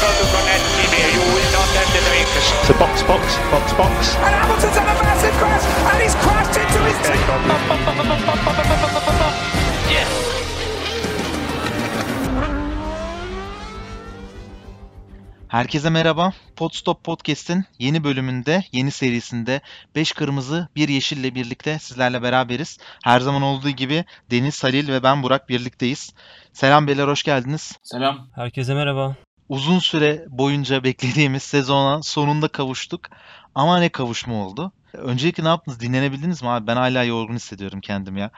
To box, box, box, box. And Hamilton's had a massive crash, and he's crashed into his. Yes. Herkese merhaba. Podstop Podcast'in yeni bölümünde, yeni serisinde 5 kırmızı, 1 yeşille birlikte sizlerle beraberiz. Her zaman olduğu gibi Deniz, Halil ve ben Burak birlikteyiz. Selam beyler, hoş geldiniz. Selam. Herkese merhaba. Uzun süre boyunca beklediğimiz sezona sonunda kavuştuk. Ama ne kavuşma oldu. Öncelikle ne yaptınız? Dinlenebildiniz mi abi? Ben hala yorgun hissediyorum kendim ya.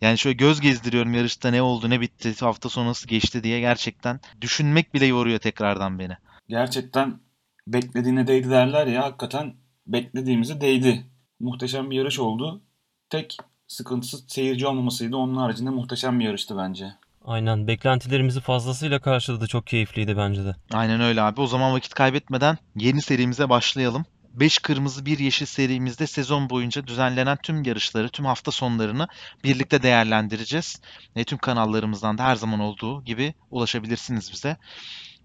Yani şöyle göz gezdiriyorum yarışta ne oldu, ne bitti, hafta sonu nasıl geçti diye gerçekten düşünmek bile yoruyor tekrardan beni. Gerçekten beklediğine değdi derler ya. Hakikaten beklediğimize değdi. Muhteşem bir yarış oldu. Tek sıkıntısı seyirci olmamasıydı. Onun haricinde muhteşem bir yarıştı bence. Aynen beklentilerimizi fazlasıyla karşıladı. Çok keyifliydi bence de. Aynen öyle abi. O zaman vakit kaybetmeden yeni serimize başlayalım. 5 kırmızı 1 yeşil serimizde sezon boyunca düzenlenen tüm yarışları, tüm hafta sonlarını birlikte değerlendireceğiz. E, tüm kanallarımızdan da her zaman olduğu gibi ulaşabilirsiniz bize.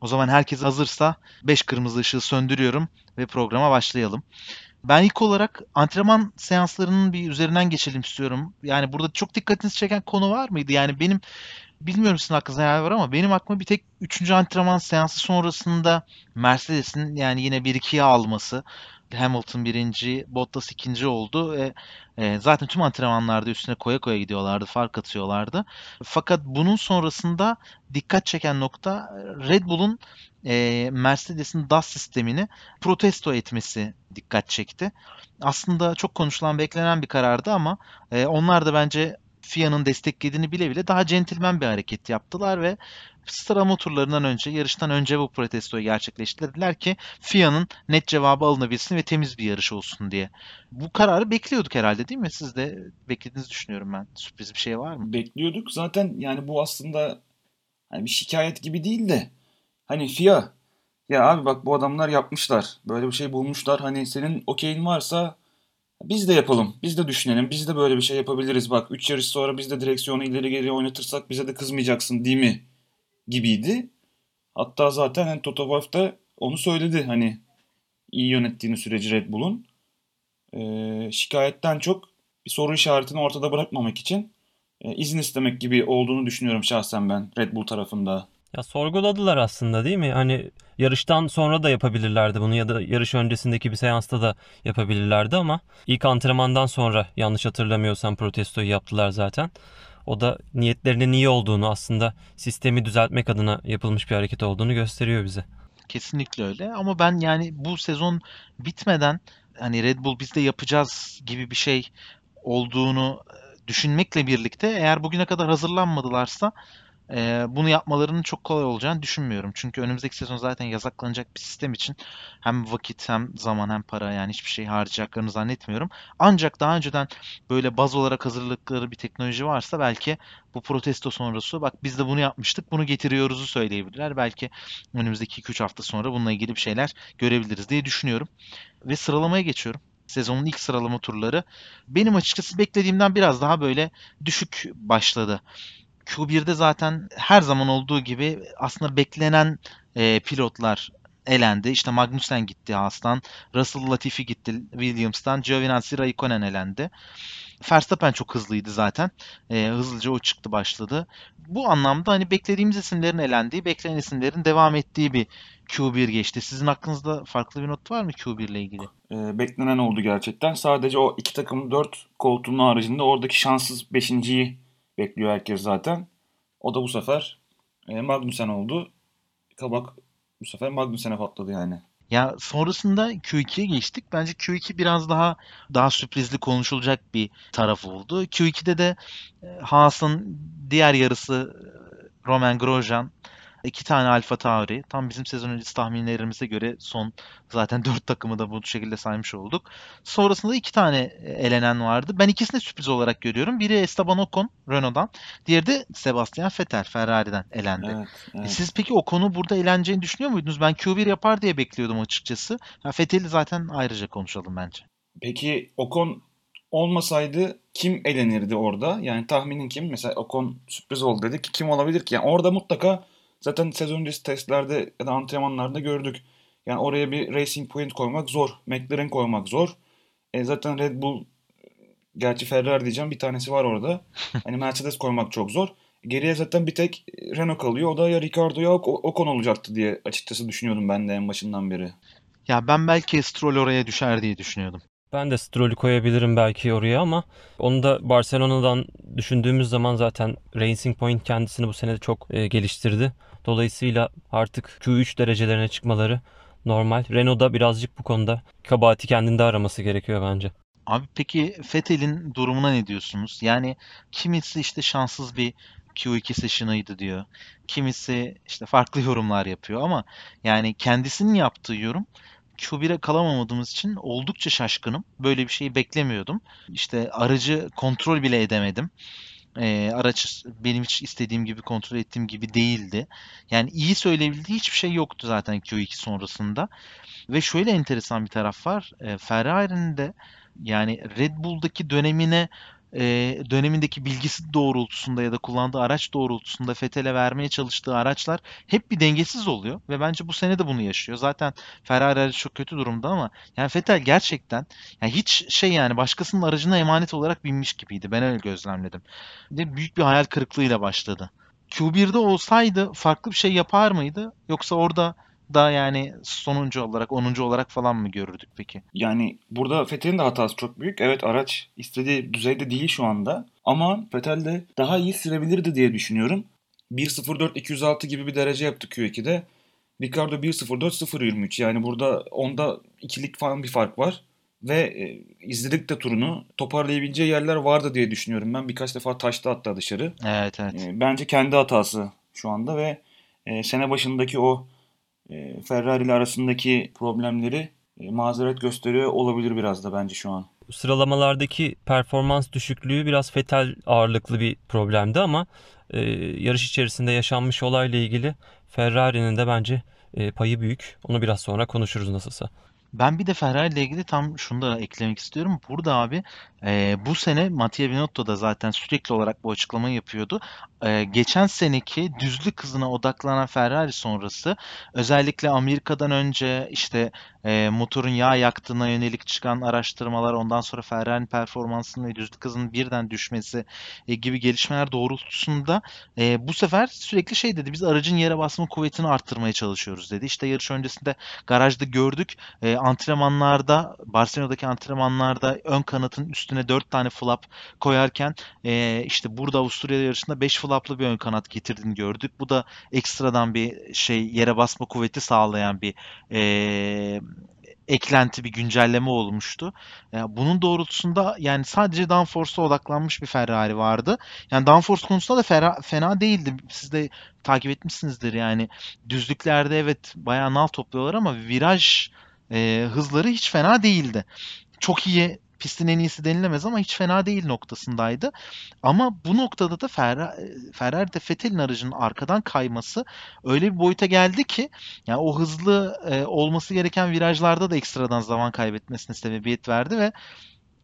O zaman herkes hazırsa 5 kırmızı ışığı söndürüyorum ve programa başlayalım. Ben ilk olarak antrenman seanslarının bir üzerinden geçelim istiyorum. Yani burada çok dikkatinizi çeken konu var mıydı? Yani benim bilmiyorum sizin aklınızda neler var ama benim aklıma bir tek 3. antrenman seansı sonrasında Mercedes'in yani yine 1-2'ye alması. Hamilton birinci, Bottas ikinci oldu. E, e, zaten tüm antrenmanlarda üstüne koya koya gidiyorlardı, fark atıyorlardı. Fakat bunun sonrasında dikkat çeken nokta Red Bull'un e, Mercedes'in DAS sistemini protesto etmesi dikkat çekti. Aslında çok konuşulan, beklenen bir karardı ama e, onlar da bence FIA'nın desteklediğini bile bile daha centilmen bir hareket yaptılar ve sıralama turlarından önce, yarıştan önce bu protestoyu gerçekleştirdiler ki FIA'nın net cevabı alınabilsin ve temiz bir yarış olsun diye. Bu kararı bekliyorduk herhalde değil mi? Siz de beklediğinizi düşünüyorum ben. Sürpriz bir şey var mı? Bekliyorduk. Zaten yani bu aslında hani bir şikayet gibi değil de hani FIA ya abi bak bu adamlar yapmışlar. Böyle bir şey bulmuşlar. Hani senin okeyin varsa biz de yapalım. Biz de düşünelim. Biz de böyle bir şey yapabiliriz. Bak 3 yarış sonra biz de direksiyonu ileri geri oynatırsak bize de kızmayacaksın değil mi? Gibiydi. Hatta zaten hani Toto Wolff da onu söyledi. Hani iyi yönettiğini süreci Red Bull'un. Ee, şikayetten çok bir soru işaretini ortada bırakmamak için e, izin istemek gibi olduğunu düşünüyorum şahsen ben Red Bull tarafında. Ya sorguladılar aslında değil mi? Hani yarıştan sonra da yapabilirlerdi bunu ya da yarış öncesindeki bir seansta da yapabilirlerdi ama ilk antrenmandan sonra yanlış hatırlamıyorsam protestoyu yaptılar zaten. O da niyetlerinin iyi olduğunu aslında sistemi düzeltmek adına yapılmış bir hareket olduğunu gösteriyor bize. Kesinlikle öyle ama ben yani bu sezon bitmeden hani Red Bull biz de yapacağız gibi bir şey olduğunu e, düşünmekle birlikte eğer bugüne kadar hazırlanmadılarsa e, bunu yapmalarının çok kolay olacağını düşünmüyorum. Çünkü önümüzdeki sezon zaten yasaklanacak bir sistem için hem vakit hem zaman hem para yani hiçbir şey harcayacaklarını zannetmiyorum. Ancak daha önceden böyle baz olarak hazırlıkları bir teknoloji varsa belki bu protesto sonrası bak biz de bunu yapmıştık bunu getiriyoruzu söyleyebilirler. Belki önümüzdeki 2-3 hafta sonra bununla ilgili bir şeyler görebiliriz diye düşünüyorum. Ve sıralamaya geçiyorum. Sezonun ilk sıralama turları benim açıkçası beklediğimden biraz daha böyle düşük başladı. Q1'de zaten her zaman olduğu gibi aslında beklenen e, pilotlar elendi. İşte Magnussen gitti Haas'tan, Russell Latifi gitti Williams'tan, Giovinazzi Raikkonen elendi. Verstappen çok hızlıydı zaten. E, hızlıca o çıktı başladı. Bu anlamda hani beklediğimiz isimlerin elendiği, beklenen isimlerin devam ettiği bir Q1 geçti. Sizin aklınızda farklı bir not var mı Q1 ile ilgili? E, beklenen oldu gerçekten. Sadece o iki takım dört koltuğun haricinde oradaki şanssız beşinciyi bekliyor herkes zaten. O da bu sefer e, Magnussen oldu. Kabak bu sefer Magnussen'e patladı yani. Ya sonrasında Q2'ye geçtik. Bence Q2 biraz daha daha sürprizli konuşulacak bir taraf oldu. Q2'de de e, Haas'ın diğer yarısı e, Roman Grosjean iki tane Alfa Tauri. Tam bizim sezon öncesi tahminlerimize göre son zaten dört takımı da bu şekilde saymış olduk. Sonrasında iki tane e, elenen vardı. Ben ikisini de sürpriz olarak görüyorum. Biri Esteban Ocon Renault'dan. Diğeri de Sebastian Vettel Ferrari'den elendi. Evet, E evet. Siz peki Ocon'u burada eğleneceğini düşünüyor muydunuz? Ben Q1 yapar diye bekliyordum açıkçası. Ya Vettel'i zaten ayrıca konuşalım bence. Peki Ocon olmasaydı kim elenirdi orada? Yani tahminin kim? Mesela Ocon sürpriz oldu dedik. Kim olabilir ki? Yani orada mutlaka zaten sezon öncesi testlerde ya da antrenmanlarda gördük. Yani oraya bir Racing Point koymak zor. McLaren koymak zor. E zaten Red Bull gerçi Ferrari diyeceğim bir tanesi var orada. Hani Mercedes koymak çok zor. Geriye zaten bir tek Renault kalıyor. O da ya Ricardo ya Ocon olacaktı diye açıkçası düşünüyordum ben de en başından beri. Ya ben belki Stroll oraya düşer diye düşünüyordum. Ben de Stroll'ü koyabilirim belki oraya ama onu da Barcelona'dan düşündüğümüz zaman zaten Racing Point kendisini bu sene çok e, geliştirdi. Dolayısıyla artık Q3 derecelerine çıkmaları normal. Renault'da birazcık bu konuda kabahati kendinde araması gerekiyor bence. Abi peki Vettel'in durumuna ne diyorsunuz? Yani kimisi işte şanssız bir Q2 session'ıydı diyor. Kimisi işte farklı yorumlar yapıyor ama yani kendisinin yaptığı yorum Q1'e kalamamadığımız için oldukça şaşkınım. Böyle bir şeyi beklemiyordum. İşte aracı kontrol bile edemedim. Ee, araç benim hiç istediğim gibi kontrol ettiğim gibi değildi. Yani iyi söyleyebildiği hiçbir şey yoktu zaten Q2 sonrasında. Ve şöyle enteresan bir taraf var. Ee, Ferrari'nin de yani Red Bull'daki dönemine e, dönemindeki bilgisi doğrultusunda ya da kullandığı araç doğrultusunda Vettel'e vermeye çalıştığı araçlar hep bir dengesiz oluyor ve bence bu sene de bunu yaşıyor. Zaten Ferrari aracı çok kötü durumda ama yani Vettel gerçekten yani hiç şey yani başkasının aracına emanet olarak binmiş gibiydi. Ben öyle gözlemledim. Ve büyük bir hayal kırıklığıyla başladı. Q1'de olsaydı farklı bir şey yapar mıydı? Yoksa orada da yani sonuncu olarak, onuncu olarak falan mı görürdük peki? Yani burada Fethel'in de hatası çok büyük. Evet araç istediği düzeyde değil şu anda. Ama Fethel de daha iyi sürebilirdi diye düşünüyorum. 1.04-206 gibi bir derece yaptı Q2'de. Ricardo 1.04-0.23 yani burada onda ikilik falan bir fark var. Ve e, izledik de turunu toparlayabileceği yerler vardı diye düşünüyorum. Ben birkaç defa taştı hatta dışarı. Evet evet. E, bence kendi hatası şu anda ve e, sene başındaki o e, Ferrari ile arasındaki problemleri e, mazeret gösteriyor olabilir biraz da bence şu an. Sıralamalardaki performans düşüklüğü biraz fetal ağırlıklı bir problemdi ama e, yarış içerisinde yaşanmış olayla ilgili Ferrari'nin de bence e, payı büyük. Onu biraz sonra konuşuruz nasılsa. Ben bir de Ferrari ile ilgili tam şunu da eklemek istiyorum. Burada abi e, bu sene Mattia Binotto da zaten sürekli olarak bu açıklamayı yapıyordu. E, geçen seneki düzlük hızına odaklanan Ferrari sonrası özellikle Amerika'dan önce işte e, motorun yağ yaktığına yönelik çıkan araştırmalar ondan sonra Ferrari'nin performansının ve düzlük hızının birden düşmesi e, gibi gelişmeler doğrultusunda e, bu sefer sürekli şey dedi biz aracın yere basma kuvvetini arttırmaya çalışıyoruz dedi. İşte yarış öncesinde garajda gördük. E, antrenmanlarda Barcelona'daki antrenmanlarda ön kanatın üstüne 4 tane flap koyarken e, işte burada Avusturya yarışında 5 flaplı bir ön kanat getirdiğini gördük. Bu da ekstradan bir şey yere basma kuvveti sağlayan bir e, eklenti bir güncelleme olmuştu. Yani bunun doğrultusunda yani sadece downforce'a odaklanmış bir Ferrari vardı. Yani downforce konusunda da fena, fena değildi. Siz de takip etmişsinizdir yani. Düzlüklerde evet bayağı nal topluyorlar ama viraj e, hızları hiç fena değildi. Çok iyi pistin en iyisi denilemez ama hiç fena değil noktasındaydı. Ama bu noktada da Ferrari, Ferrari'de Vettel'in aracının arkadan kayması öyle bir boyuta geldi ki yani o hızlı e, olması gereken virajlarda da ekstradan zaman kaybetmesine sebebiyet verdi ve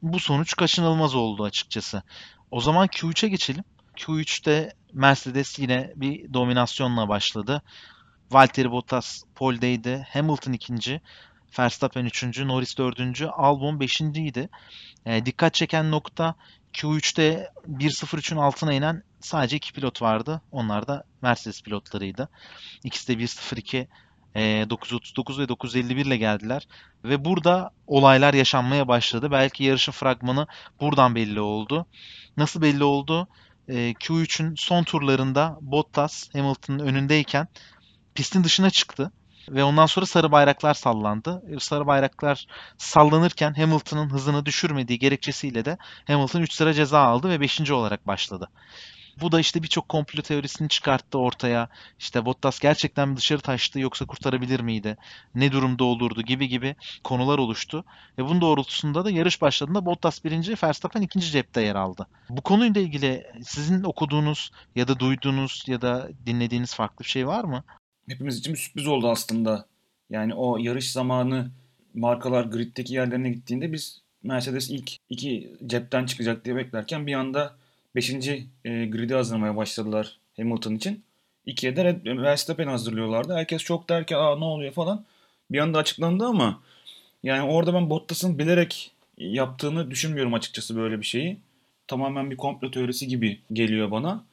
bu sonuç kaçınılmaz oldu açıkçası. O zaman Q3'e geçelim. Q3'te Mercedes yine bir dominasyonla başladı. Valtteri Bottas pole'deydi. Hamilton ikinci. Verstappen 3. Norris 4. Albon 5. idi. E, dikkat çeken nokta Q3'te 1.03'ün altına inen sadece iki pilot vardı. Onlar da Mercedes pilotlarıydı. İkisi de 1.02 e, 939 ve 951 ile geldiler. Ve burada olaylar yaşanmaya başladı. Belki yarışın fragmanı buradan belli oldu. Nasıl belli oldu? E, Q3'ün son turlarında Bottas Hamilton'ın önündeyken pistin dışına çıktı. Ve ondan sonra sarı bayraklar sallandı. Sarı bayraklar sallanırken Hamilton'ın hızını düşürmediği gerekçesiyle de Hamilton 3 sıra ceza aldı ve 5. olarak başladı. Bu da işte birçok komplo teorisini çıkarttı ortaya. İşte Bottas gerçekten dışarı taştı yoksa kurtarabilir miydi? Ne durumda olurdu gibi gibi konular oluştu. Ve bunun doğrultusunda da yarış başladığında Bottas birinci, Verstappen ikinci cepte yer aldı. Bu konuyla ilgili sizin okuduğunuz ya da duyduğunuz ya da dinlediğiniz farklı bir şey var mı? Hepimiz için bir sürpriz oldu aslında. Yani o yarış zamanı markalar griddeki yerlerine gittiğinde biz Mercedes ilk iki cepten çıkacak diye beklerken bir anda 5. E, gridi hazırlamaya başladılar Hamilton için. 2'ye de Red, Verstappen'i hazırlıyorlardı. Herkes çok derken aa ne oluyor falan. Bir anda açıklandı ama yani orada ben Bottas'ın bilerek yaptığını düşünmüyorum açıkçası böyle bir şeyi. Tamamen bir komplo teorisi gibi geliyor bana.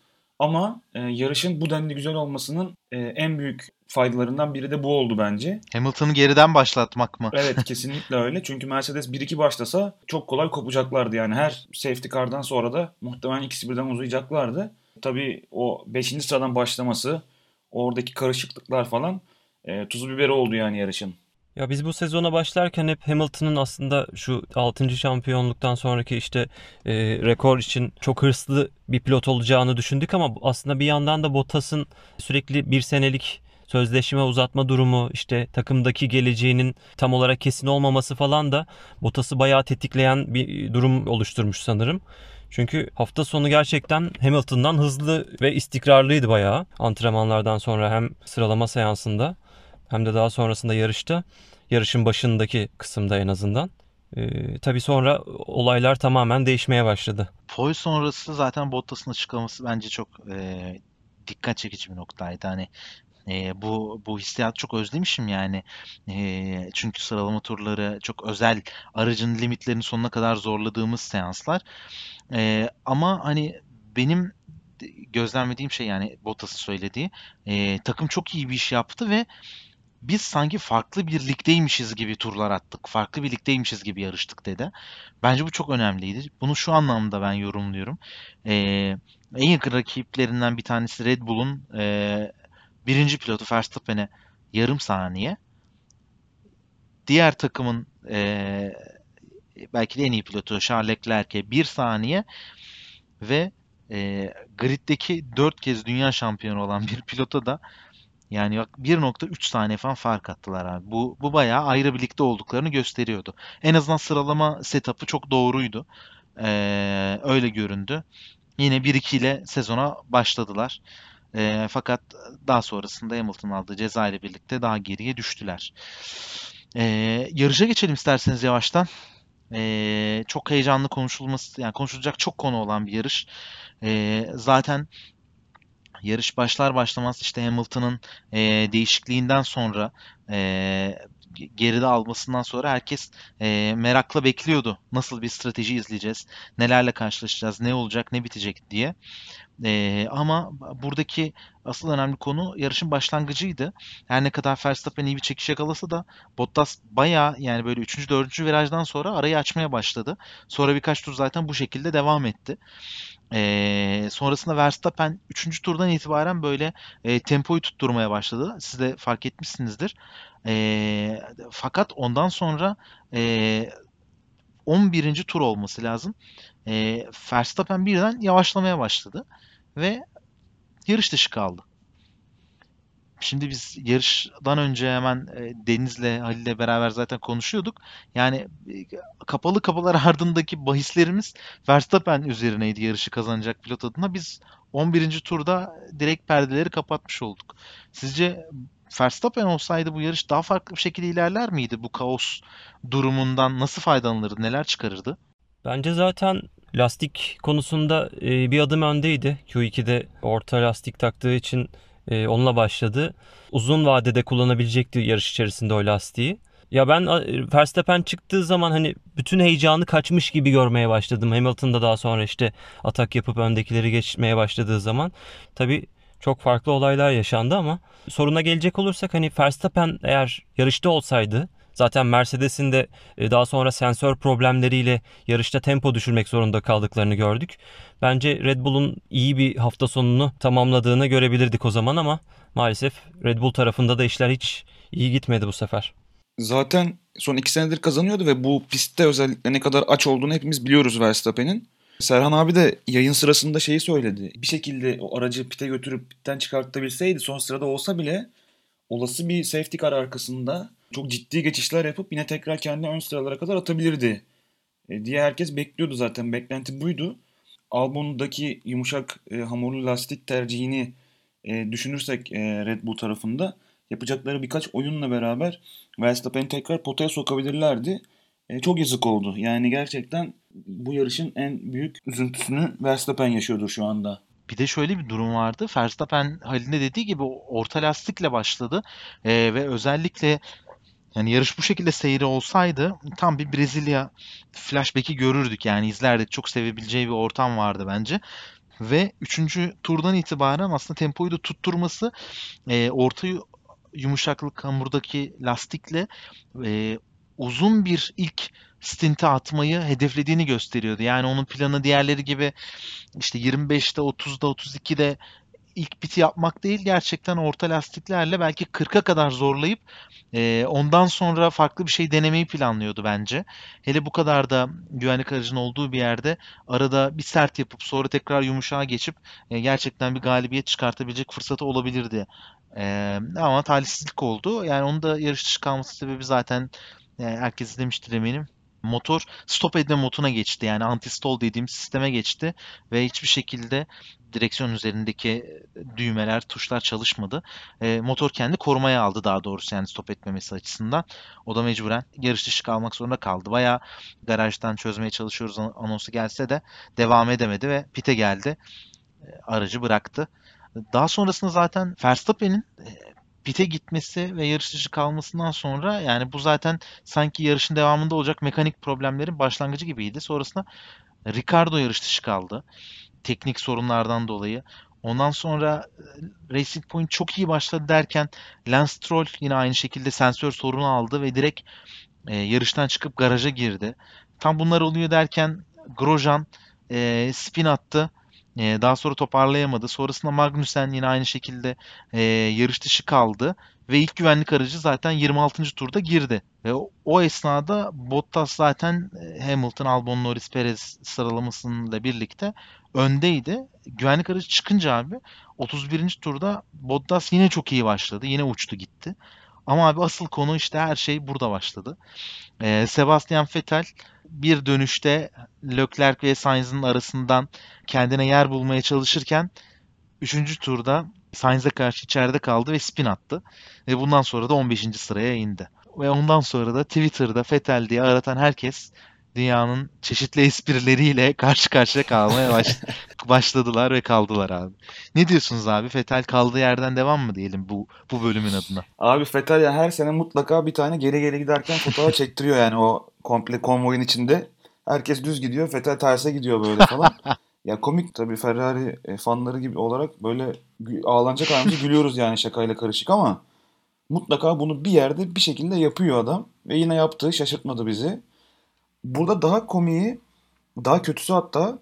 Ama e, yarışın bu denli güzel olmasının e, en büyük faydalarından biri de bu oldu bence. Hamilton'ı geriden başlatmak mı? Evet kesinlikle öyle. Çünkü Mercedes 1-2 başlasa çok kolay kopacaklardı. Yani her safety car'dan sonra da muhtemelen ikisi birden uzayacaklardı. Tabii o 5. sıradan başlaması, oradaki karışıklıklar falan e, tuzu biberi oldu yani yarışın. Ya biz bu sezona başlarken hep Hamilton'ın aslında şu 6. şampiyonluktan sonraki işte e, rekor için çok hırslı bir pilot olacağını düşündük ama aslında bir yandan da Bottas'ın sürekli bir senelik sözleşme uzatma durumu işte takımdaki geleceğinin tam olarak kesin olmaması falan da Bottas'ı bayağı tetikleyen bir durum oluşturmuş sanırım. Çünkü hafta sonu gerçekten Hamilton'dan hızlı ve istikrarlıydı bayağı antrenmanlardan sonra hem sıralama seansında hem de daha sonrasında yarışta. Yarışın başındaki kısımda en azından. Ee, tabii sonra olaylar tamamen değişmeye başladı. Foy sonrası zaten Bottas'ın açıklaması bence çok e, dikkat çekici bir noktaydı. Hani e, bu bu hissiyatı çok özlemişim yani. E, çünkü sıralama turları çok özel aracın limitlerini sonuna kadar zorladığımız seanslar. E, ama hani benim gözlemlediğim şey yani Bottas'ın söylediği e, takım çok iyi bir iş yaptı ve biz sanki farklı bir ligdeymişiz gibi turlar attık. Farklı bir ligdeymişiz gibi yarıştık dedi. Bence bu çok önemliydi. Bunu şu anlamda ben yorumluyorum. Ee, en yakın rakiplerinden bir tanesi Red Bull'un e, birinci pilotu Verstappen'e yarım saniye. Diğer takımın e, belki de en iyi pilotu Charles Leclerc'e bir saniye ve e, griddeki dört kez dünya şampiyonu olan bir pilota da yani bak 1.3 saniye falan fark attılar abi. Bu, bu bayağı ayrı birlikte olduklarını gösteriyordu. En azından sıralama setup'ı çok doğruydu. Ee, öyle göründü. Yine 1-2 ile sezona başladılar. Ee, fakat daha sonrasında Hamilton aldığı ceza ile birlikte daha geriye düştüler. Ee, yarışa geçelim isterseniz yavaştan. Ee, çok heyecanlı konuşulması, yani konuşulacak çok konu olan bir yarış. Ee, zaten yarış başlar başlamaz işte Hamilton'ın e, değişikliğinden sonra e, geride almasından sonra herkes e, merakla bekliyordu. Nasıl bir strateji izleyeceğiz, nelerle karşılaşacağız, ne olacak, ne bitecek diye. E, ama buradaki asıl önemli konu yarışın başlangıcıydı. Her ne kadar Verstappen iyi bir çekiş yakalasa da Bottas bayağı yani böyle 3. 4. virajdan sonra arayı açmaya başladı. Sonra birkaç tur zaten bu şekilde devam etti. E, sonrasında Verstappen 3. turdan itibaren böyle e, tempoyu tutturmaya başladı. Siz de fark etmişsinizdir. E, fakat ondan sonra e, 11. tur olması lazım. E, Verstappen birden yavaşlamaya başladı ve yarış dışı kaldı. Şimdi biz yarışdan önce hemen Deniz'le Halil'le beraber zaten konuşuyorduk. Yani kapalı kapılar ardındaki bahislerimiz Verstappen üzerineydi yarışı kazanacak pilot adına. Biz 11. turda direkt perdeleri kapatmış olduk. Sizce Verstappen olsaydı bu yarış daha farklı bir şekilde ilerler miydi? Bu kaos durumundan nasıl faydalanırdı? Neler çıkarırdı? Bence zaten lastik konusunda e, bir adım öndeydi. Q2'de orta lastik taktığı için e, onunla başladı. Uzun vadede kullanabilecekti yarış içerisinde o lastiği. Ya ben Verstappen çıktığı zaman hani bütün heyecanı kaçmış gibi görmeye başladım. Hamilton'da daha sonra işte atak yapıp öndekileri geçmeye başladığı zaman. Tabii çok farklı olaylar yaşandı ama soruna gelecek olursak hani Verstappen eğer yarışta olsaydı Zaten Mercedes'in de e, daha sonra sensör problemleriyle yarışta tempo düşürmek zorunda kaldıklarını gördük. Bence Red Bull'un iyi bir hafta sonunu tamamladığını görebilirdik o zaman ama maalesef Red Bull tarafında da işler hiç iyi gitmedi bu sefer. Zaten son iki senedir kazanıyordu ve bu pistte özellikle ne kadar aç olduğunu hepimiz biliyoruz Verstappen'in. Serhan abi de yayın sırasında şeyi söyledi. Bir şekilde o aracı pite götürüp pitten çıkartabilseydi son sırada olsa bile olası bir safety car arkasında çok ciddi geçişler yapıp yine tekrar kendi ön sıralara kadar atabilirdi e, diye herkes bekliyordu zaten. Beklenti buydu. Albon'daki yumuşak e, hamurlu lastik tercihini e, düşünürsek e, Red Bull tarafında yapacakları birkaç oyunla beraber Verstappen'i tekrar potaya sokabilirlerdi. E, çok yazık oldu. Yani gerçekten bu yarışın en büyük üzüntüsünü Verstappen yaşıyordur şu anda. Bir de şöyle bir durum vardı. Verstappen Halil'in de dediği gibi orta lastikle başladı Ee, ve özellikle yani yarış bu şekilde seyri olsaydı tam bir Brezilya flashback'i görürdük yani izlerdik. Çok sevebileceği bir ortam vardı bence. Ve 3. turdan itibaren aslında tempoyu da tutturması e, orta yu- yumuşaklık hamurdaki lastikle e, uzun bir ilk stinte atmayı hedeflediğini gösteriyordu. Yani onun planı diğerleri gibi işte 25'te, 30'da, 32'de ilk biti yapmak değil gerçekten orta lastiklerle belki 40'a kadar zorlayıp e, ondan sonra farklı bir şey denemeyi planlıyordu bence. Hele bu kadar da güvenlik aracının olduğu bir yerde arada bir sert yapıp sonra tekrar yumuşağa geçip e, gerçekten bir galibiyet çıkartabilecek fırsatı olabilirdi. E, ama talihsizlik oldu. Yani onun da yarış dışı kalması sebebi zaten e, herkes izlemiştir eminim. Motor stop etme moduna geçti. Yani anti-stall dediğimiz sisteme geçti ve hiçbir şekilde direksiyon üzerindeki düğmeler, tuşlar çalışmadı. E, motor kendi korumaya aldı daha doğrusu yani stop etmemesi açısından. O da mecburen yarış dışı kalmak zorunda kaldı. Bayağı garajdan çözmeye çalışıyoruz an- anonsu gelse de devam edemedi ve pite geldi. E, aracı bıraktı. Daha sonrasında zaten Verstappen'in e, pite gitmesi ve yarış dışı kalmasından sonra yani bu zaten sanki yarışın devamında olacak mekanik problemlerin başlangıcı gibiydi. Sonrasında Ricardo yarış dışı kaldı. Teknik sorunlardan dolayı. Ondan sonra e, Racing Point çok iyi başladı derken Lance Stroll yine aynı şekilde sensör sorunu aldı ve direkt e, yarıştan çıkıp garaja girdi. Tam bunlar oluyor derken Grosjean e, spin attı. E, daha sonra toparlayamadı. Sonrasında Magnussen yine aynı şekilde e, yarış dışı kaldı. Ve ilk güvenlik aracı zaten 26. turda girdi. Ve o, o esnada Bottas zaten e, Hamilton, Albon, Norris, Perez sıralamasıyla birlikte öndeydi. Güvenlik aracı çıkınca abi 31. turda Bottas yine çok iyi başladı. Yine uçtu gitti. Ama abi asıl konu işte her şey burada başladı. Ee, Sebastian Vettel bir dönüşte Leclerc ve Sainz'ın arasından kendine yer bulmaya çalışırken 3. turda Sainz'e karşı içeride kaldı ve spin attı. Ve bundan sonra da 15. sıraya indi. Ve ondan sonra da Twitter'da Vettel diye aratan herkes dünyanın çeşitli esprileriyle karşı karşıya kalmaya baş- başladılar ve kaldılar abi. Ne diyorsunuz abi? Vettel kaldığı yerden devam mı diyelim bu bu bölümün adına? Abi Vettel ya her sene mutlaka bir tane geri geri giderken fotoğraf çektiriyor yani o komple konvoyun içinde. Herkes düz gidiyor, Vettel terse gidiyor böyle falan. Ya komik tabii Ferrari e, fanları gibi olarak böyle ağlanacak halimize gülüyoruz yani şakayla karışık ama mutlaka bunu bir yerde bir şekilde yapıyor adam ve yine yaptığı şaşırtmadı bizi. Burada daha komiği, daha kötüsü hatta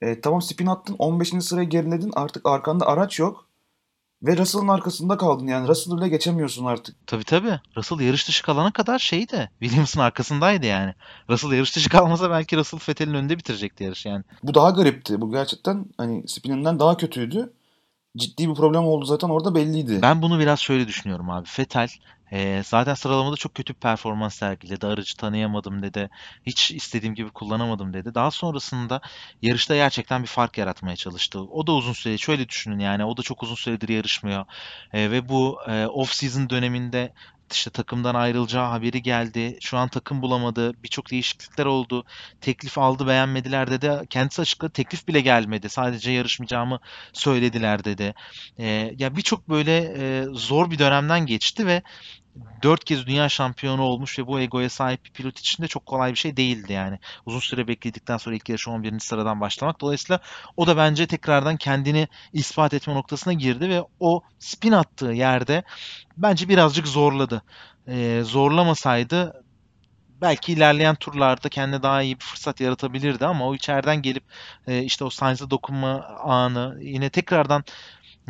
e, tamam spin attın 15. sıraya geriledin artık arkanda araç yok ve Russell'ın arkasında kaldın yani Russell'ı bile geçemiyorsun artık. Tabii tabii. Russell yarış dışı kalana kadar şeydi. Williams'ın arkasındaydı yani. Russell yarış dışı kalmasa belki Russell Vettel'in önünde bitirecekti yarış yani. Bu daha garipti. Bu gerçekten hani spininden daha kötüydü. Ciddi bir problem oldu zaten orada belliydi. Ben bunu biraz şöyle düşünüyorum abi. Vettel eee, zaten sıralamada çok kötü bir performans sergiledi. Aracı tanıyamadım dedi. Hiç istediğim gibi kullanamadım dedi. Daha sonrasında yarışta gerçekten bir fark yaratmaya çalıştı. O da uzun süre şöyle düşünün yani o da çok uzun süredir yarışmıyor. Eee, ve bu eee, off-season döneminde işte takımdan ayrılacağı haberi geldi. Şu an takım bulamadı. Birçok değişiklikler oldu. Teklif aldı beğenmediler dedi. Kendisi açıkladı. Teklif bile gelmedi. Sadece yarışmayacağımı söylediler dedi. Eee, ya birçok böyle eee, zor bir dönemden geçti ve dört kez dünya şampiyonu olmuş ve bu egoya sahip bir pilot için de çok kolay bir şey değildi yani. Uzun süre bekledikten sonra ilk yarışı 11. sıradan başlamak. Dolayısıyla o da bence tekrardan kendini ispat etme noktasına girdi ve o spin attığı yerde bence birazcık zorladı. Eee, zorlamasaydı belki ilerleyen turlarda kendine daha iyi bir fırsat yaratabilirdi ama o içeriden gelip e, işte o Sainz'e dokunma anı yine tekrardan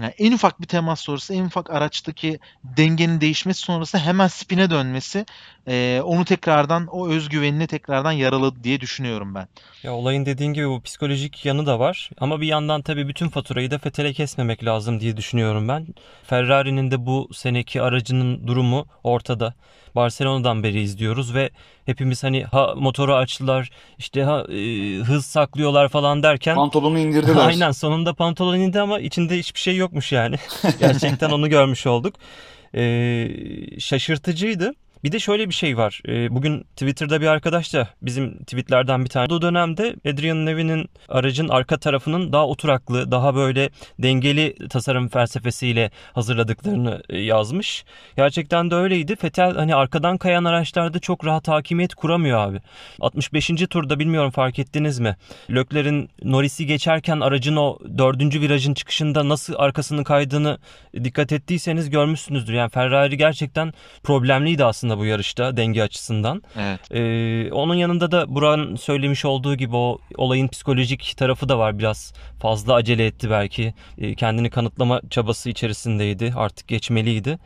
yani en ufak bir temas sonrası, en ufak araçtaki dengenin değişmesi sonrası hemen spine dönmesi e, onu tekrardan o özgüvenini tekrardan yaraladı diye düşünüyorum ben. Ya olayın dediğin gibi bu psikolojik yanı da var. Ama bir yandan tabii bütün faturayı da Vettel'e kesmemek lazım diye düşünüyorum ben. Ferrari'nin de bu seneki aracının durumu ortada. Barcelona'dan beri izliyoruz ve hepimiz hani ha motoru açtılar, işte ha e, hız saklıyorlar falan derken Pantolonu indirdiler. Aynen sonunda pantolon indi ama içinde hiçbir şey yokmuş yani. Gerçekten onu görmüş olduk. Ee, şaşırtıcıydı. Bir de şöyle bir şey var. Ee, Bugün Twitter'da bir arkadaş da bizim tweetlerden bir tane. O dönemde Adrian Nevi'nin aracın arka tarafının daha oturaklı, daha böyle dengeli tasarım felsefesiyle hazırladıklarını e, yazmış. Gerçekten de öyleydi. Fetel hani arkadan kayan araçlarda çok rahat hakimiyet kuramıyor abi. 65. turda bilmiyorum fark ettiniz mi? Lökler'in Norris'i geçerken aracın o dördüncü virajın çıkışında nasıl arkasının kaydığını dikkat ettiyseniz görmüşsünüzdür. Yani Ferrari gerçekten problemliydi aslında bu yarışta denge açısından. Evet. Ee, onun yanında da Burak'ın söylemiş olduğu gibi o olayın psikolojik tarafı da var biraz. Fazla acele etti belki. Ee, kendini kanıtlama çabası içerisindeydi. Artık geçmeliydi.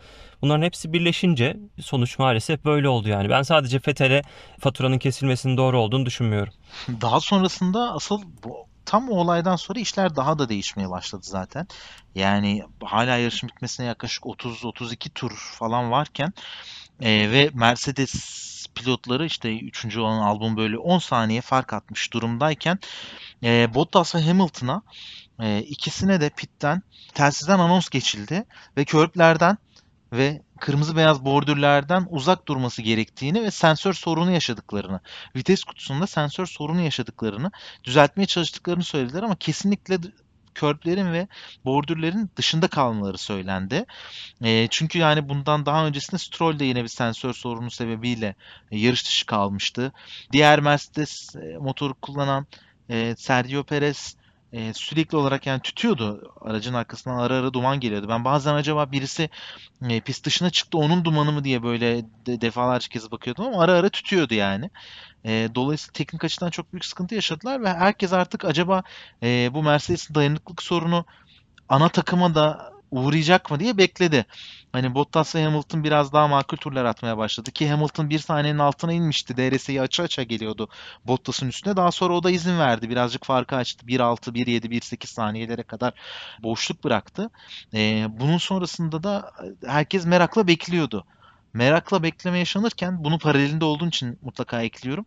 Bunların hepsi birleşince sonuç maalesef böyle oldu yani. Ben sadece Fethel'e faturanın kesilmesinin doğru olduğunu düşünmüyorum. Daha sonrasında asıl bu tam o olaydan sonra işler daha da değişmeye başladı zaten. Yani hala yarışın bitmesine yaklaşık 30-32 tur falan varken e, ve Mercedes pilotları işte 3. olan Albon böyle 10 saniye fark atmış durumdayken e, Bottas ve Hamilton'a e, ikisine de pitten telsizden anons geçildi ve körplerden ve kırmızı beyaz bordürlerden uzak durması gerektiğini ve sensör sorunu yaşadıklarını, vites kutusunda sensör sorunu yaşadıklarını, düzeltmeye çalıştıklarını söylediler ama kesinlikle körplerin ve bordürlerin dışında kalmaları söylendi. E, çünkü yani bundan daha öncesinde Stroll de yine bir sensör sorunu sebebiyle e, yarış dışı kalmıştı. Diğer Mercedes e, motoru kullanan e, Sergio Perez e, sürekli olarak yani tütüyordu. Aracın arkasından ara ara duman geliyordu. Ben bazen acaba birisi e, pist dışına çıktı onun dumanı mı diye böyle de, defalarca kez bakıyordum ama ara ara tütüyordu yani. E, dolayısıyla teknik açıdan çok büyük sıkıntı yaşadılar ve herkes artık acaba e, bu Mercedes'in dayanıklık sorunu ana takıma da uğrayacak mı diye bekledi. Hani Bottas ve Hamilton biraz daha makul turlar atmaya başladı ki Hamilton bir saniyenin altına inmişti. DRS'yi açı açı geliyordu Bottas'ın üstüne. Daha sonra o da izin verdi. Birazcık farkı açtı. 1.6, 1.7, 1.8 saniyelere kadar boşluk bıraktı. Ee, bunun sonrasında da herkes merakla bekliyordu. Merakla bekleme yaşanırken bunu paralelinde olduğum için mutlaka ekliyorum.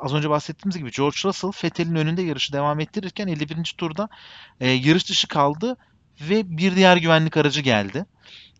Az önce bahsettiğimiz gibi George Russell Vettel'in önünde yarışı devam ettirirken 51. turda e, yarış dışı kaldı ve bir diğer güvenlik aracı geldi.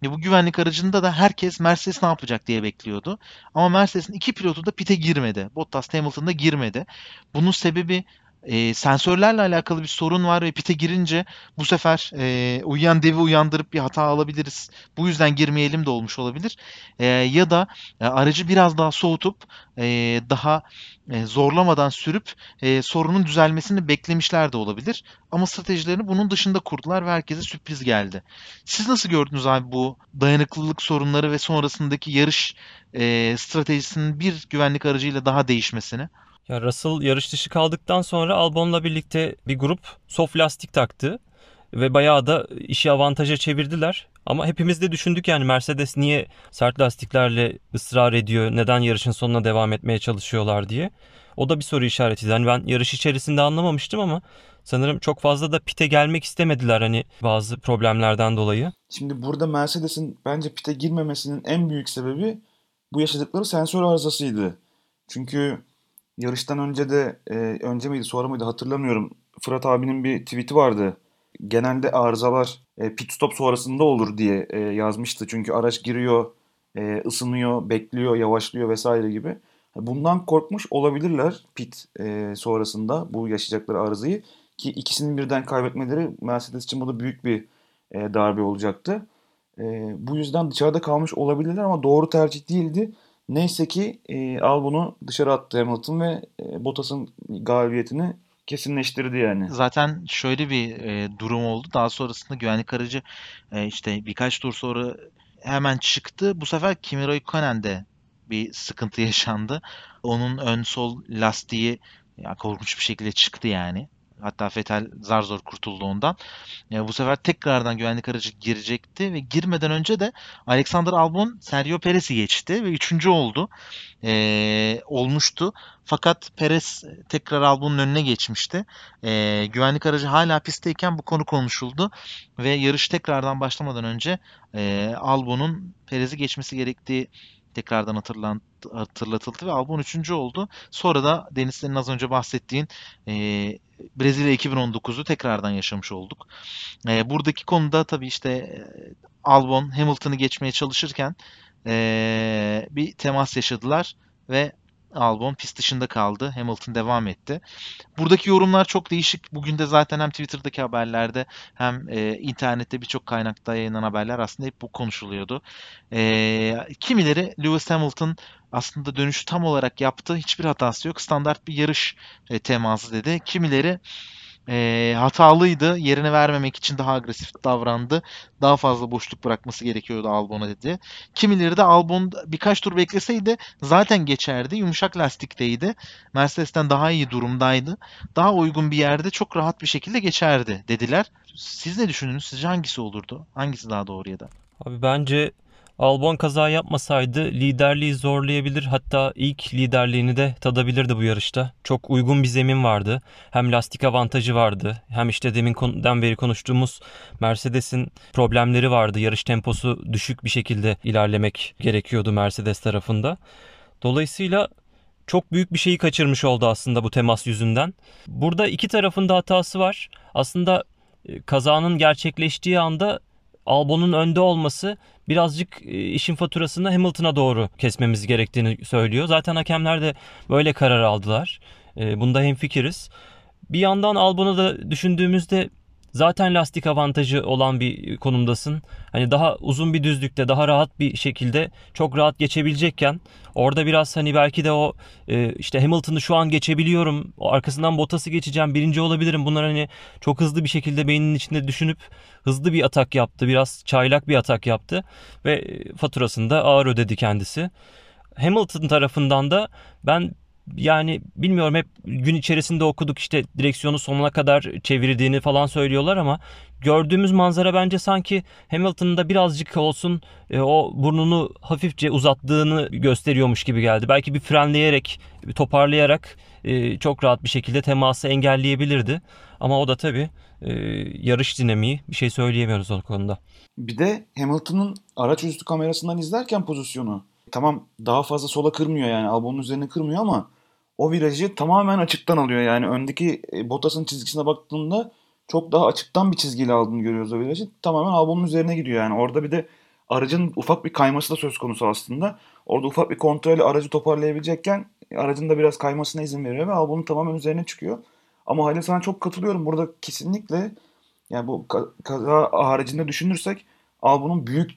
Ve bu güvenlik aracında da herkes Mercedes ne yapacak diye bekliyordu. Ama Mercedes'in iki pilotu da pite girmedi. Bottas Hamilton da girmedi. Bunun sebebi e, sensörlerle alakalı bir sorun var ve pite girince bu sefer e, uyuyan devi uyandırıp bir hata alabiliriz. Bu yüzden girmeyelim de olmuş olabilir. E, ya da e, aracı biraz daha soğutup e, daha e, zorlamadan sürüp e, sorunun düzelmesini beklemişler de olabilir. Ama stratejilerini bunun dışında kurdular ve herkese sürpriz geldi. Siz nasıl gördünüz abi bu dayanıklılık sorunları ve sonrasındaki yarış e, stratejisinin bir güvenlik aracıyla daha değişmesini? Ya Russell yarış dışı kaldıktan sonra Albon'la birlikte bir grup soft lastik taktı ve bayağı da işi avantaja çevirdiler. Ama hepimiz de düşündük yani Mercedes niye sert lastiklerle ısrar ediyor, neden yarışın sonuna devam etmeye çalışıyorlar diye. O da bir soru işaretiydi. Yani ben yarış içerisinde anlamamıştım ama sanırım çok fazla da pite gelmek istemediler hani bazı problemlerden dolayı. Şimdi burada Mercedes'in bence pite girmemesinin en büyük sebebi bu yaşadıkları sensör arızasıydı. Çünkü yarıştan önce de e, önce miydi sonra mıydı hatırlamıyorum. Fırat abinin bir tweet'i vardı. Genelde arızalar e, pit stop sonrasında olur diye e, yazmıştı. Çünkü araç giriyor, e, ısınıyor, bekliyor, yavaşlıyor vesaire gibi. Bundan korkmuş olabilirler pit e, sonrasında bu yaşayacakları arızayı. Ki ikisinin birden kaybetmeleri Mercedes için bu da büyük bir e, darbe olacaktı. E, bu yüzden dışarıda kalmış olabilirler ama doğru tercih değildi. Neyse ki e, Albon'u dışarı attı Hamilton ve e, Bottas'ın galibiyetini kesinleştirdi yani. Zaten şöyle bir e, durum oldu. Daha sonrasında güvenlik aracı e, işte birkaç tur sonra hemen çıktı. Bu sefer Kimi Raikkonen'de bir sıkıntı yaşandı. Onun ön sol lastiği ya korkunç bir şekilde çıktı yani. Hatta Vettel zar zor kurtuldu ondan. E, bu sefer tekrardan güvenlik aracı girecekti ve girmeden önce de Alexander Albon Sergio Perez'i geçti ve üçüncü oldu. E, olmuştu. Fakat Perez tekrar Albon'un önüne geçmişti. E, güvenlik aracı hala pistteyken bu konu konuşuldu ve yarış tekrardan başlamadan önce e, Albon'un Perez'i geçmesi gerektiği tekrardan hatırlatıldı ve Albon 3. oldu. Sonra da Deniz senin az önce bahsettiğin e, Brezilya 2019'u tekrardan yaşamış olduk. E, buradaki konuda tabii işte e, Albon Hamilton'ı geçmeye çalışırken e, bir temas yaşadılar ve Albon pist dışında kaldı. Hamilton devam etti. Buradaki yorumlar çok değişik. Bugün de zaten hem Twitter'daki haberlerde hem e, internette birçok kaynakta yayınlanan haberler aslında hep bu konuşuluyordu. E, kimileri Lewis Hamilton aslında dönüşü tam olarak yaptı. Hiçbir hatası yok. Standart bir yarış e, teması dedi. Kimileri e, hatalıydı. Yerini vermemek için daha agresif davrandı. Daha fazla boşluk bırakması gerekiyordu Albon'a dedi. Kimileri de Albon birkaç tur bekleseydi zaten geçerdi. Yumuşak lastikteydi. Mercedes'ten daha iyi durumdaydı. Daha uygun bir yerde çok rahat bir şekilde geçerdi dediler. Siz ne düşündünüz? Sizce hangisi olurdu? Hangisi daha doğru ya da? Abi bence Albon kaza yapmasaydı liderliği zorlayabilir hatta ilk liderliğini de tadabilirdi bu yarışta. Çok uygun bir zemin vardı. Hem lastik avantajı vardı hem işte deminden beri konuştuğumuz Mercedes'in problemleri vardı. Yarış temposu düşük bir şekilde ilerlemek gerekiyordu Mercedes tarafında. Dolayısıyla çok büyük bir şeyi kaçırmış oldu aslında bu temas yüzünden. Burada iki tarafın da hatası var. Aslında e, kazanın gerçekleştiği anda Albon'un önde olması birazcık e, işin faturasını Hamilton'a doğru kesmemiz gerektiğini söylüyor. Zaten hakemler de böyle karar aldılar. E, bunda hemfikiriz. Bir yandan Albon'u da düşündüğümüzde zaten lastik avantajı olan bir konumdasın. Hani daha uzun bir düzlükte daha rahat bir şekilde çok rahat geçebilecekken orada biraz hani belki de o e, işte Hamilton'ı şu an geçebiliyorum. Arkasından Bottas'ı geçeceğim. Birinci olabilirim. Bunlar hani çok hızlı bir şekilde beyninin içinde düşünüp hızlı bir atak yaptı. Biraz çaylak bir atak yaptı ve faturasını da ağır ödedi kendisi. Hamilton tarafından da ben yani bilmiyorum hep gün içerisinde okuduk işte direksiyonu sonuna kadar çevirdiğini falan söylüyorlar ama gördüğümüz manzara bence sanki Hamilton'ın da birazcık olsun e, o burnunu hafifçe uzattığını gösteriyormuş gibi geldi. Belki bir frenleyerek, bir toparlayarak e, çok rahat bir şekilde teması engelleyebilirdi. Ama o da tabii e, yarış dinamiği bir şey söyleyemiyoruz o konuda. Bir de Hamilton'ın araç üstü kamerasından izlerken pozisyonu tamam daha fazla sola kırmıyor yani Albon'un üzerine kırmıyor ama o virajı tamamen açıktan alıyor. Yani öndeki e, Bottas'ın çizgisine baktığında çok daha açıktan bir çizgiyle aldığını görüyoruz o virajı. Tamamen Albon'un üzerine gidiyor yani. Orada bir de aracın ufak bir kayması da söz konusu aslında. Orada ufak bir kontrolle aracı toparlayabilecekken aracın da biraz kaymasına izin veriyor ve Albon'un tamamen üzerine çıkıyor. Ama hala sana çok katılıyorum. Burada kesinlikle yani bu kaza haricinde düşünürsek Albon'un büyük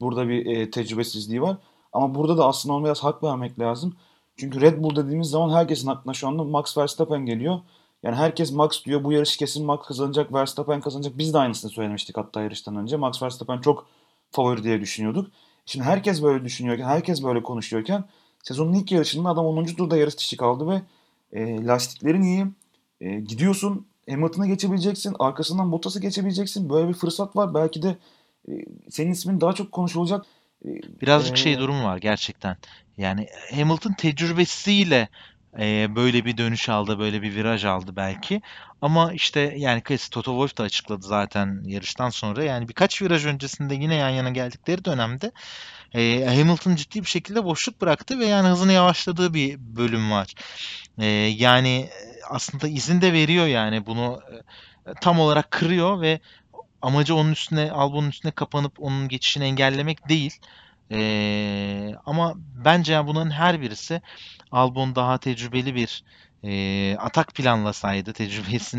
burada bir e, tecrübesizliği var. Ama burada da aslında ona biraz hak vermek lazım. Çünkü Red Bull dediğimiz zaman herkesin aklına şu anda Max Verstappen geliyor. Yani herkes Max diyor bu yarışı kesin Max kazanacak, Verstappen kazanacak. Biz de aynısını söylemiştik hatta yarıştan önce. Max Verstappen çok favori diye düşünüyorduk. Şimdi herkes böyle düşünüyorken, herkes böyle konuşuyorken sezonun ilk yarışında adam 10. turda yarış dışı kaldı ve e, lastiklerin iyi. E, gidiyorsun Hamilton'a geçebileceksin. Arkasından Bottas'ı geçebileceksin. Böyle bir fırsat var. Belki de e, senin ismin daha çok konuşulacak. Birazcık şey durumu var gerçekten. Yani Hamilton tecrübesiyle e, böyle bir dönüş aldı, böyle bir viraj aldı belki. Ama işte yani Toto Wolff da açıkladı zaten yarıştan sonra. Yani birkaç viraj öncesinde yine yan yana geldikleri dönemde e, Hamilton ciddi bir şekilde boşluk bıraktı ve yani hızını yavaşladığı bir bölüm var. E, yani aslında izin de veriyor yani bunu e, tam olarak kırıyor ve amacı onun üstüne, Albon'un üstüne kapanıp onun geçişini engellemek değil. Ee, ama bence yani bunların her birisi Albon daha tecrübeli bir e, atak planlasaydı, tecrübesi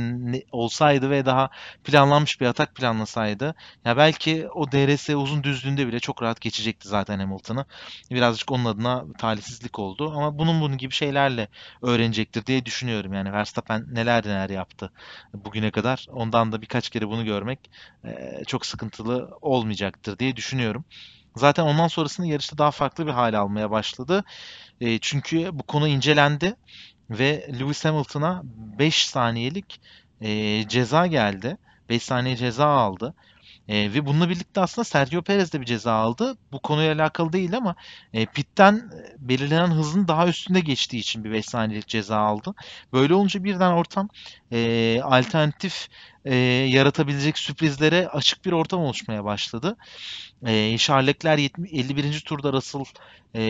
olsaydı ve daha planlanmış bir atak planlasaydı ya belki o DRS uzun düzlüğünde bile çok rahat geçecekti zaten Hamilton'ı. Birazcık onun adına talihsizlik oldu ama bunun bunun gibi şeylerle öğrenecektir diye düşünüyorum. Yani Verstappen neler neler yaptı bugüne kadar. Ondan da birkaç kere bunu görmek e, çok sıkıntılı olmayacaktır diye düşünüyorum. Zaten ondan sonrasında yarışta daha farklı bir hale almaya başladı. E, çünkü bu konu incelendi ve Lewis Hamilton'a 5 saniyelik e, ceza geldi. 5 saniye ceza aldı. E, ve bununla birlikte aslında Sergio Perez de bir ceza aldı. Bu konuyla alakalı değil ama e, pitten belirlenen hızın daha üstünde geçtiği için bir 5 saniyelik ceza aldı. Böyle olunca birden ortam e, alternatif e, yaratabilecek sürprizlere açık bir ortam oluşmaya başladı. E, Charles'ler 51. turda Russell e,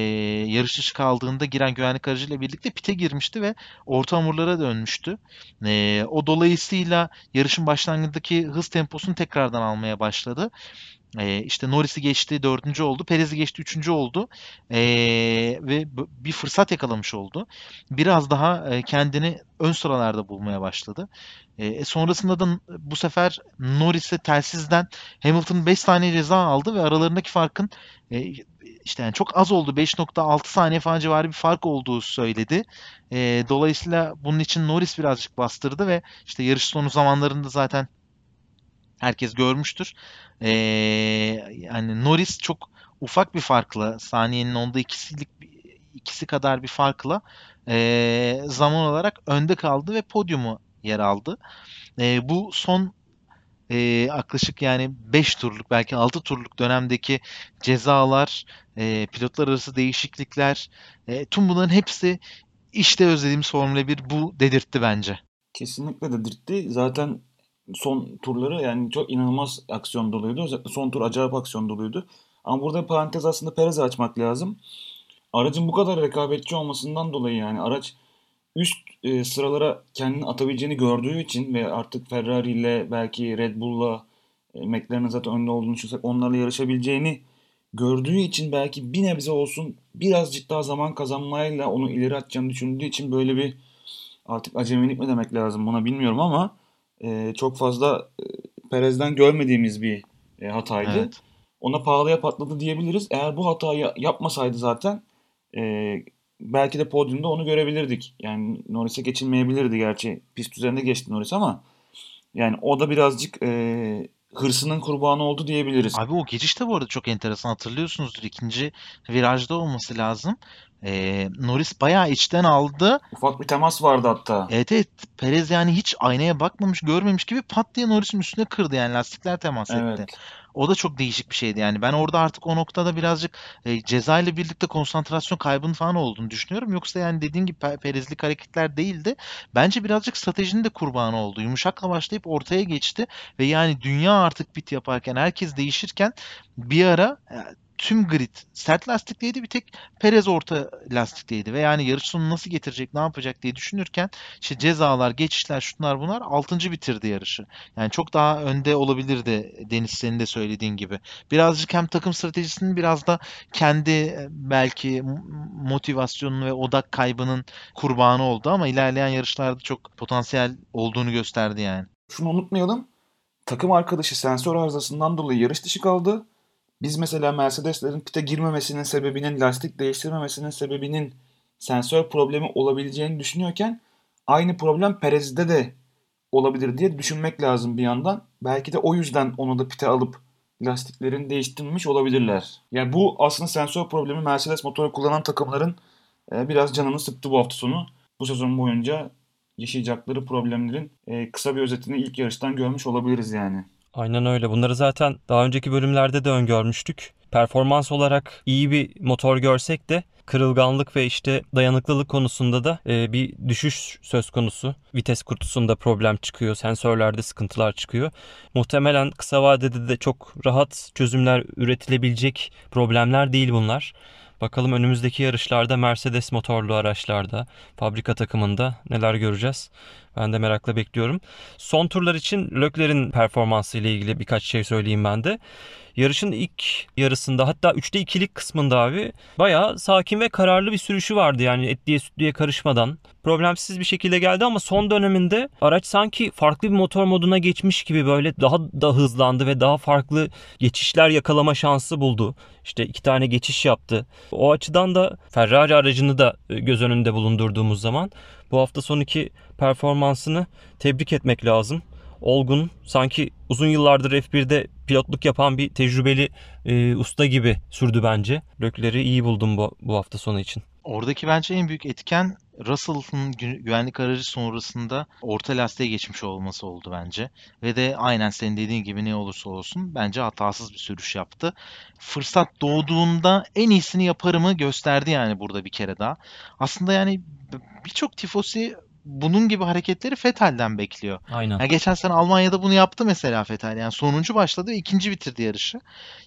yarış dışı kaldığında giren güvenlik aracıyla birlikte pite girmişti ve orta hamurlara dönmüştü. E, o dolayısıyla yarışın başlangıcındaki hız temposunu tekrardan almaya başladı. E, işte Norris'i geçti, dördüncü oldu. Perez'i geçti, üçüncü oldu. E, ve bir fırsat yakalamış oldu. Biraz daha e, kendini ön sıralarda bulmaya başladı. E, sonrasında da bu sefer Norris'e telsizden Hamilton 5 saniye ceza aldı ve aralarındaki farkın e, işte yani çok az oldu. 5.6 saniye falan civarı bir fark olduğu söyledi. E, dolayısıyla bunun için Norris birazcık bastırdı ve işte yarış sonu zamanlarında zaten herkes görmüştür. E, yani Norris çok ufak bir farkla saniyenin onda ikisilik ikisi kadar bir farkla e, zaman olarak önde kaldı ve podyumu yer aldı. E, bu son e, yaklaşık yani 5 turluk belki 6 turluk dönemdeki cezalar, e, pilotlar arası değişiklikler, e, tüm bunların hepsi işte özlediğimiz Formula 1 bu dedirtti bence. Kesinlikle dedirtti. Zaten son turları yani çok inanılmaz aksiyon doluydu. Özellikle son tur acayip aksiyon doluydu. Ama burada parantez aslında Perez'i açmak lazım. Aracın bu kadar rekabetçi olmasından dolayı yani araç üst e, sıralara kendini atabileceğini gördüğü için ve artık Ferrari ile belki Red Bull'la e, McLaren'ın zaten önde olduğunu düşünsek onlarla yarışabileceğini gördüğü için belki bir nebze olsun birazcık daha zaman kazanmayla onu ileri atacağını düşündüğü için böyle bir artık acemilik mi demek lazım buna bilmiyorum ama e, çok fazla e, Perez'den görmediğimiz bir e, hataydı. Evet. Ona pahalıya patladı diyebiliriz. Eğer bu hatayı yapmasaydı zaten e, belki de podyumda onu görebilirdik. Yani Norris'e geçilmeyebilirdi gerçi. Pist üzerinde geçti Norris ama yani o da birazcık e, hırsının kurbanı oldu diyebiliriz. Abi o geçiş de bu arada çok enteresan hatırlıyorsunuzdur. ikinci virajda olması lazım. Ee, Norris bayağı içten aldı. Ufak bir temas vardı hatta. Evet evet. Perez yani hiç aynaya bakmamış, görmemiş gibi pat diye Norris'in üstüne kırdı yani lastikler temas evet. etti. O da çok değişik bir şeydi yani. Ben orada artık o noktada birazcık e, ceza ile birlikte konsantrasyon kaybının falan olduğunu düşünüyorum. Yoksa yani dediğim gibi perezlik hareketler değildi. Bence birazcık stratejinin de kurbanı oldu. Yumuşakla başlayıp ortaya geçti ve yani dünya artık bit yaparken herkes değişirken bir ara e, tüm grid sert lastikteydi bir tek Perez orta lastikteydi ve yani yarış sonu nasıl getirecek ne yapacak diye düşünürken işte cezalar geçişler şunlar bunlar 6. bitirdi yarışı. Yani çok daha önde olabilirdi Deniz senin de söylediğin gibi. Birazcık hem takım stratejisinin biraz da kendi e, belki motivasyonunu ve odak kaybının kurbanı oldu ama ilerleyen yarışlarda çok potansiyel olduğunu gösterdi yani. Şunu unutmayalım. Takım arkadaşı sensör arızasından dolayı yarış dışı kaldı biz mesela Mercedeslerin pite girmemesinin sebebinin, lastik değiştirmemesinin sebebinin sensör problemi olabileceğini düşünüyorken aynı problem Perez'de de olabilir diye düşünmek lazım bir yandan. Belki de o yüzden onu da pite alıp lastiklerini değiştirmiş olabilirler. Yani bu aslında sensör problemi Mercedes motoru kullanan takımların e, biraz canını sıktı bu hafta sonu. Bu sezon boyunca yaşayacakları problemlerin e, kısa bir özetini ilk yarıştan görmüş olabiliriz yani. Aynen öyle. Bunları zaten daha önceki bölümlerde de öngörmüştük. Performans olarak iyi bir motor görsek de kırılganlık ve işte dayanıklılık konusunda da e, bir düşüş söz konusu. Vites kutusunda problem çıkıyor, sensörlerde sıkıntılar çıkıyor. Muhtemelen kısa vadede de çok rahat çözümler üretilebilecek problemler değil bunlar. Bakalım önümüzdeki yarışlarda Mercedes motorlu araçlarda, fabrika takımında neler göreceğiz. Ben de merakla bekliyorum. Son turlar için Lökler'in performansı ile ilgili birkaç şey söyleyeyim ben de. Yarışın ilk yarısında hatta 3'te 2'lik kısmında abi bayağı sakin ve kararlı bir sürüşü vardı yani etliye sütlüye karışmadan. Problemsiz bir şekilde geldi ama son döneminde araç sanki farklı bir motor moduna geçmiş gibi böyle daha da hızlandı ve daha farklı geçişler yakalama şansı buldu. İşte iki tane geçiş yaptı. O açıdan da Ferrari aracını da göz önünde bulundurduğumuz zaman bu hafta son iki performansını tebrik etmek lazım. Olgun sanki uzun yıllardır F1'de pilotluk yapan bir tecrübeli e, usta gibi sürdü bence. Lökleri iyi buldum bu, bu hafta sonu için. Oradaki bence en büyük etken Russell'ın güvenlik aracı sonrasında orta lastiğe geçmiş olması oldu bence. Ve de aynen senin dediğin gibi ne olursa olsun bence hatasız bir sürüş yaptı. Fırsat doğduğunda en iyisini yaparımı gösterdi yani burada bir kere daha. Aslında yani birçok tifosi bunun gibi hareketleri Vettel'den bekliyor. Aynen. Ya geçen sene Almanya'da bunu yaptı mesela Vettel. Yani sonuncu başladı ve ikinci bitirdi yarışı.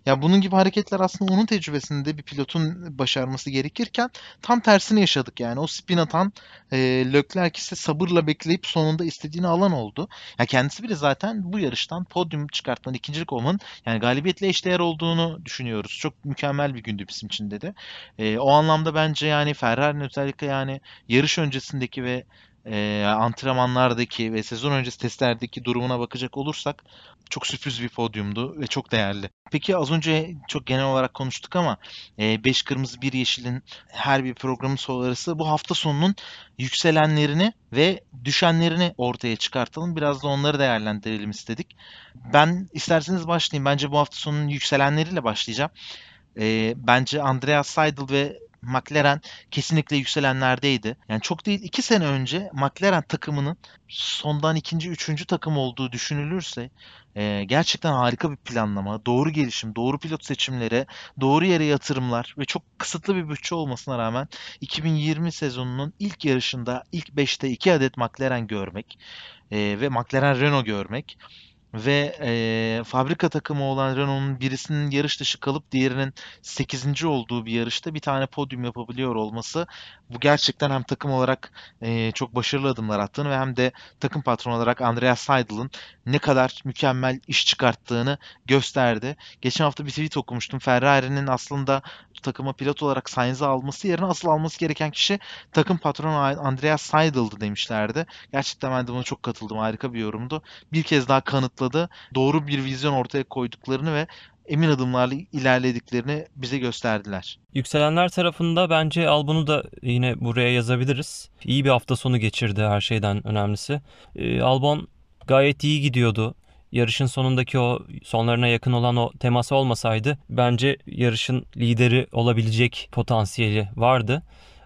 Ya bunun gibi hareketler aslında onun tecrübesinde bir pilotun başarması gerekirken tam tersini yaşadık yani. O spin atan e, Leclerc ise sabırla bekleyip sonunda istediğini alan oldu. Ya kendisi bile zaten bu yarıştan podyum çıkartmanın, ikincilik olmanın yani galibiyetle eşdeğer olduğunu düşünüyoruz. Çok mükemmel bir gündü bizim için dedi. E, o anlamda bence yani Ferrari'nin özellikle yani yarış öncesindeki ve e, antrenmanlardaki ve sezon öncesi testlerdeki durumuna bakacak olursak çok sürpriz bir podyumdu ve çok değerli. Peki az önce çok genel olarak konuştuk ama 5 kırmızı bir yeşilin her bir programın sonrası bu hafta sonunun yükselenlerini ve düşenlerini ortaya çıkartalım. Biraz da onları değerlendirelim istedik. Ben isterseniz başlayayım. Bence bu hafta sonunun yükselenleriyle başlayacağım. E, bence Andreas Seidel ve McLaren kesinlikle yükselenlerdeydi. Yani çok değil 2 sene önce McLaren takımının sondan ikinci, üçüncü takım olduğu düşünülürse e, gerçekten harika bir planlama, doğru gelişim, doğru pilot seçimleri, doğru yere yatırımlar ve çok kısıtlı bir bütçe olmasına rağmen 2020 sezonunun ilk yarışında ilk 5'te 2 adet McLaren görmek e, ve McLaren Renault görmek ve e, fabrika takımı olan Renault'un birisinin yarış dışı kalıp diğerinin 8. olduğu bir yarışta bir tane podyum yapabiliyor olması bu gerçekten hem takım olarak e, çok başarılı adımlar attığını ve hem de takım patronu olarak Andreas Seidel'ın ne kadar mükemmel iş çıkarttığını gösterdi. Geçen hafta bir tweet okumuştum. Ferrari'nin aslında takıma pilot olarak Sainz'ı alması yerine asıl alması gereken kişi takım patronu Andreas Seidel'dı demişlerdi. Gerçekten ben de buna çok katıldım. Harika bir yorumdu. Bir kez daha kanıtladı. Doğru bir vizyon ortaya koyduklarını ve emin adımlarla ilerlediklerini bize gösterdiler. Yükselenler tarafında bence Albon'u da yine buraya yazabiliriz. İyi bir hafta sonu geçirdi her şeyden önemlisi. Ee, Albon gayet iyi gidiyordu. Yarışın sonundaki o sonlarına yakın olan o teması olmasaydı bence yarışın lideri olabilecek potansiyeli vardı.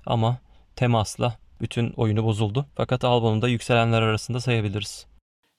Ama temasla bütün oyunu bozuldu. Fakat Albon'u da yükselenler arasında sayabiliriz.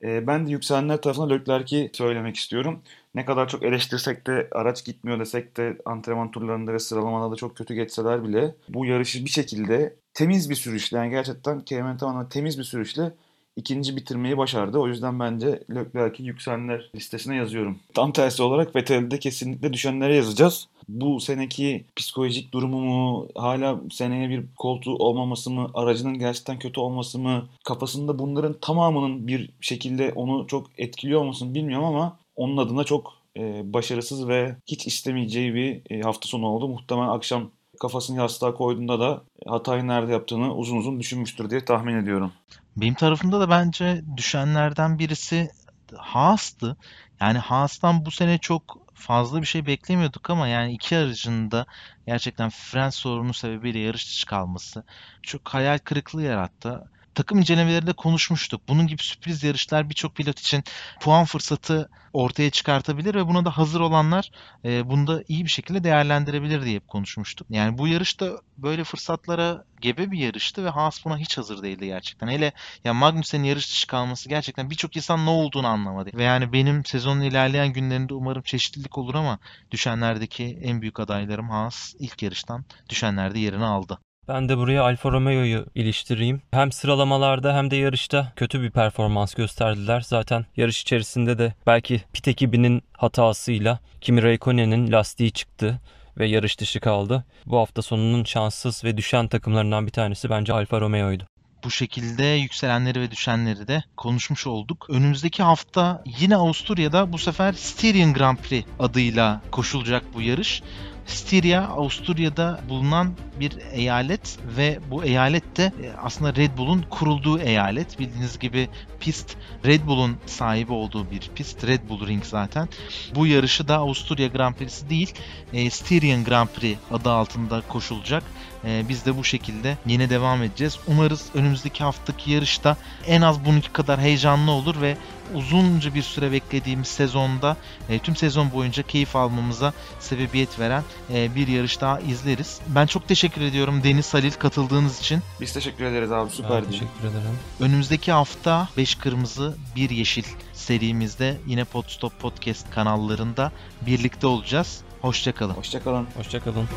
E, ben de yükselenler tarafına Leclerc'i söylemek istiyorum. Ne kadar çok eleştirsek de, araç gitmiyor desek de, antrenman turlarında ve sıralamada da çok kötü geçseler bile bu yarışı bir şekilde temiz bir sürüşle, yani gerçekten kelimenin tamamıyla temiz bir sürüşle ikinci bitirmeyi başardı. O yüzden bence Leclerc'i yükselenler listesine yazıyorum. Tam tersi olarak Vettel'i kesinlikle düşenlere yazacağız. Bu seneki psikolojik durumu mu, hala seneye bir koltuğu olmaması mı, aracının gerçekten kötü olması mı, kafasında bunların tamamının bir şekilde onu çok etkiliyor olmasını bilmiyorum ama onun adına çok e, başarısız ve hiç istemeyeceği bir e, hafta sonu oldu. Muhtemelen akşam kafasını yastığa koyduğunda da hatayı nerede yaptığını uzun uzun düşünmüştür diye tahmin ediyorum. Benim tarafımda da bence düşenlerden birisi Haas'tı. Yani Haas'tan bu sene çok fazla bir şey beklemiyorduk ama yani iki aracında gerçekten fren sorunu sebebiyle yarış dışı kalması çok hayal kırıklığı yarattı takım incelemelerinde konuşmuştuk. Bunun gibi sürpriz yarışlar birçok pilot için puan fırsatı ortaya çıkartabilir ve buna da hazır olanlar e, bunu da iyi bir şekilde değerlendirebilir diye konuşmuştuk. Yani bu yarışta böyle fırsatlara gebe bir yarıştı ve Haas buna hiç hazır değildi gerçekten. Hele ya Magnussen'in yarış dışı kalması gerçekten birçok insan ne olduğunu anlamadı. Ve yani benim sezonun ilerleyen günlerinde umarım çeşitlilik olur ama düşenlerdeki en büyük adaylarım Haas ilk yarıştan düşenlerde yerini aldı. Ben de buraya Alfa Romeo'yu iliştireyim. Hem sıralamalarda hem de yarışta kötü bir performans gösterdiler. Zaten yarış içerisinde de belki pit ekibinin hatasıyla Kimi Raikkonen'in lastiği çıktı ve yarış dışı kaldı. Bu hafta sonunun şanssız ve düşen takımlarından bir tanesi bence Alfa Romeo'ydu. Bu şekilde yükselenleri ve düşenleri de konuşmuş olduk. Önümüzdeki hafta yine Avusturya'da bu sefer Styrian Grand Prix adıyla koşulacak bu yarış. Styria Avusturya'da bulunan bir eyalet ve bu eyalet de e, aslında Red Bull'un kurulduğu eyalet. Bildiğiniz gibi pist Red Bull'un sahibi olduğu bir pist. Red Bull Ring zaten. Bu yarışı da Avusturya Grand Prix'si değil, e, Styrian Grand Prix adı altında koşulacak. E, biz de bu şekilde yine devam edeceğiz. Umarız önümüzdeki haftaki yarışta en az bununki kadar heyecanlı olur ve uzunca bir süre beklediğimiz sezonda tüm sezon boyunca keyif almamıza sebebiyet veren bir yarış daha izleriz. Ben çok teşekkür ediyorum Deniz Halil katıldığınız için. Biz teşekkür ederiz abi süperdi. Ben teşekkür ederim. Önümüzdeki hafta 5 kırmızı 1 yeşil serimizde yine Podstop Podcast kanallarında birlikte olacağız. Hoşçakalın. Hoşçakalın. Hoşçakalın.